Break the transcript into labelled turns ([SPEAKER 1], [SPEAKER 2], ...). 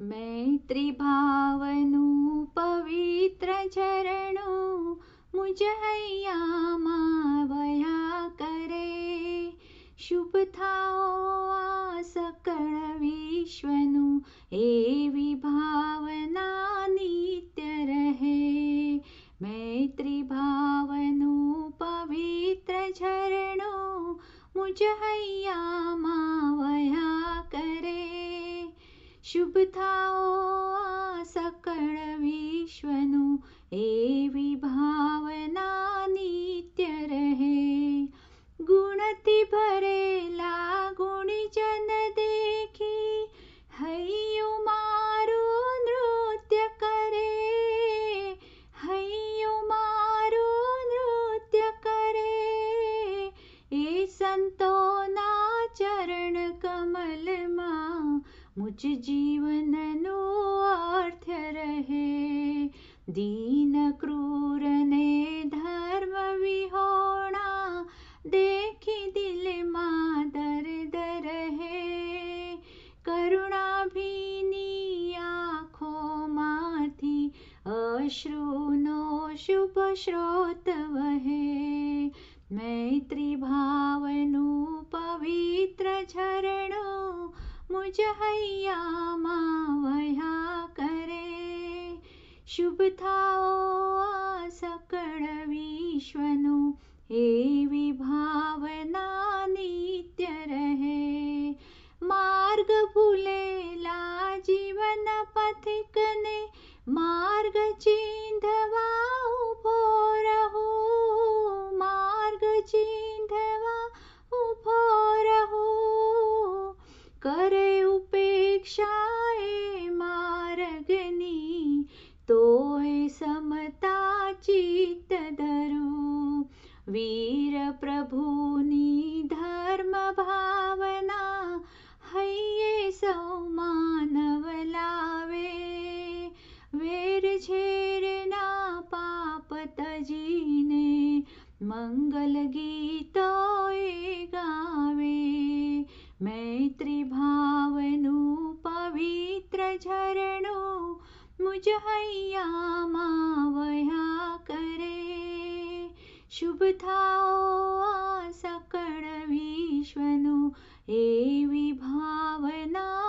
[SPEAKER 1] मैत्री भावनु पवित्र झरणु मुझ हैया वया करे। शुभ थाओ आ सकळ विश्वनु एवी भावना नित्य रहे। मैत्री भावनु पवित्र શુભ થાઓ સકળ વિશ્વનું એવી ભાવના નિત્ય રહે ગુણથી ભરેલા ગુણીજન मुझ जीवननो अर्थ रहे। दीन क्रूर ने धर्म विहोणा, देखी दिल मा दर्द रहे। करुणा भीनी आँखो माथी अश्रुनो शुभ श्रोत वहे। मैत्री भावनु मुझ मावया वया करे। शुभ थाओ सकळ विश्वनु हे भावना उपेक्षाए मार्गनी तोय समता चित्त धरू। वीर प्रभुनी धर्म भावना, हैये सौ मानव लावे। वेर झेरना पाप तजीने, मंगल गीतोय गावे। मैत्री भावनु पवित्र झरणु मुझ हैया करे। शुभ थाओ सकळ विश्वनु एवी भावना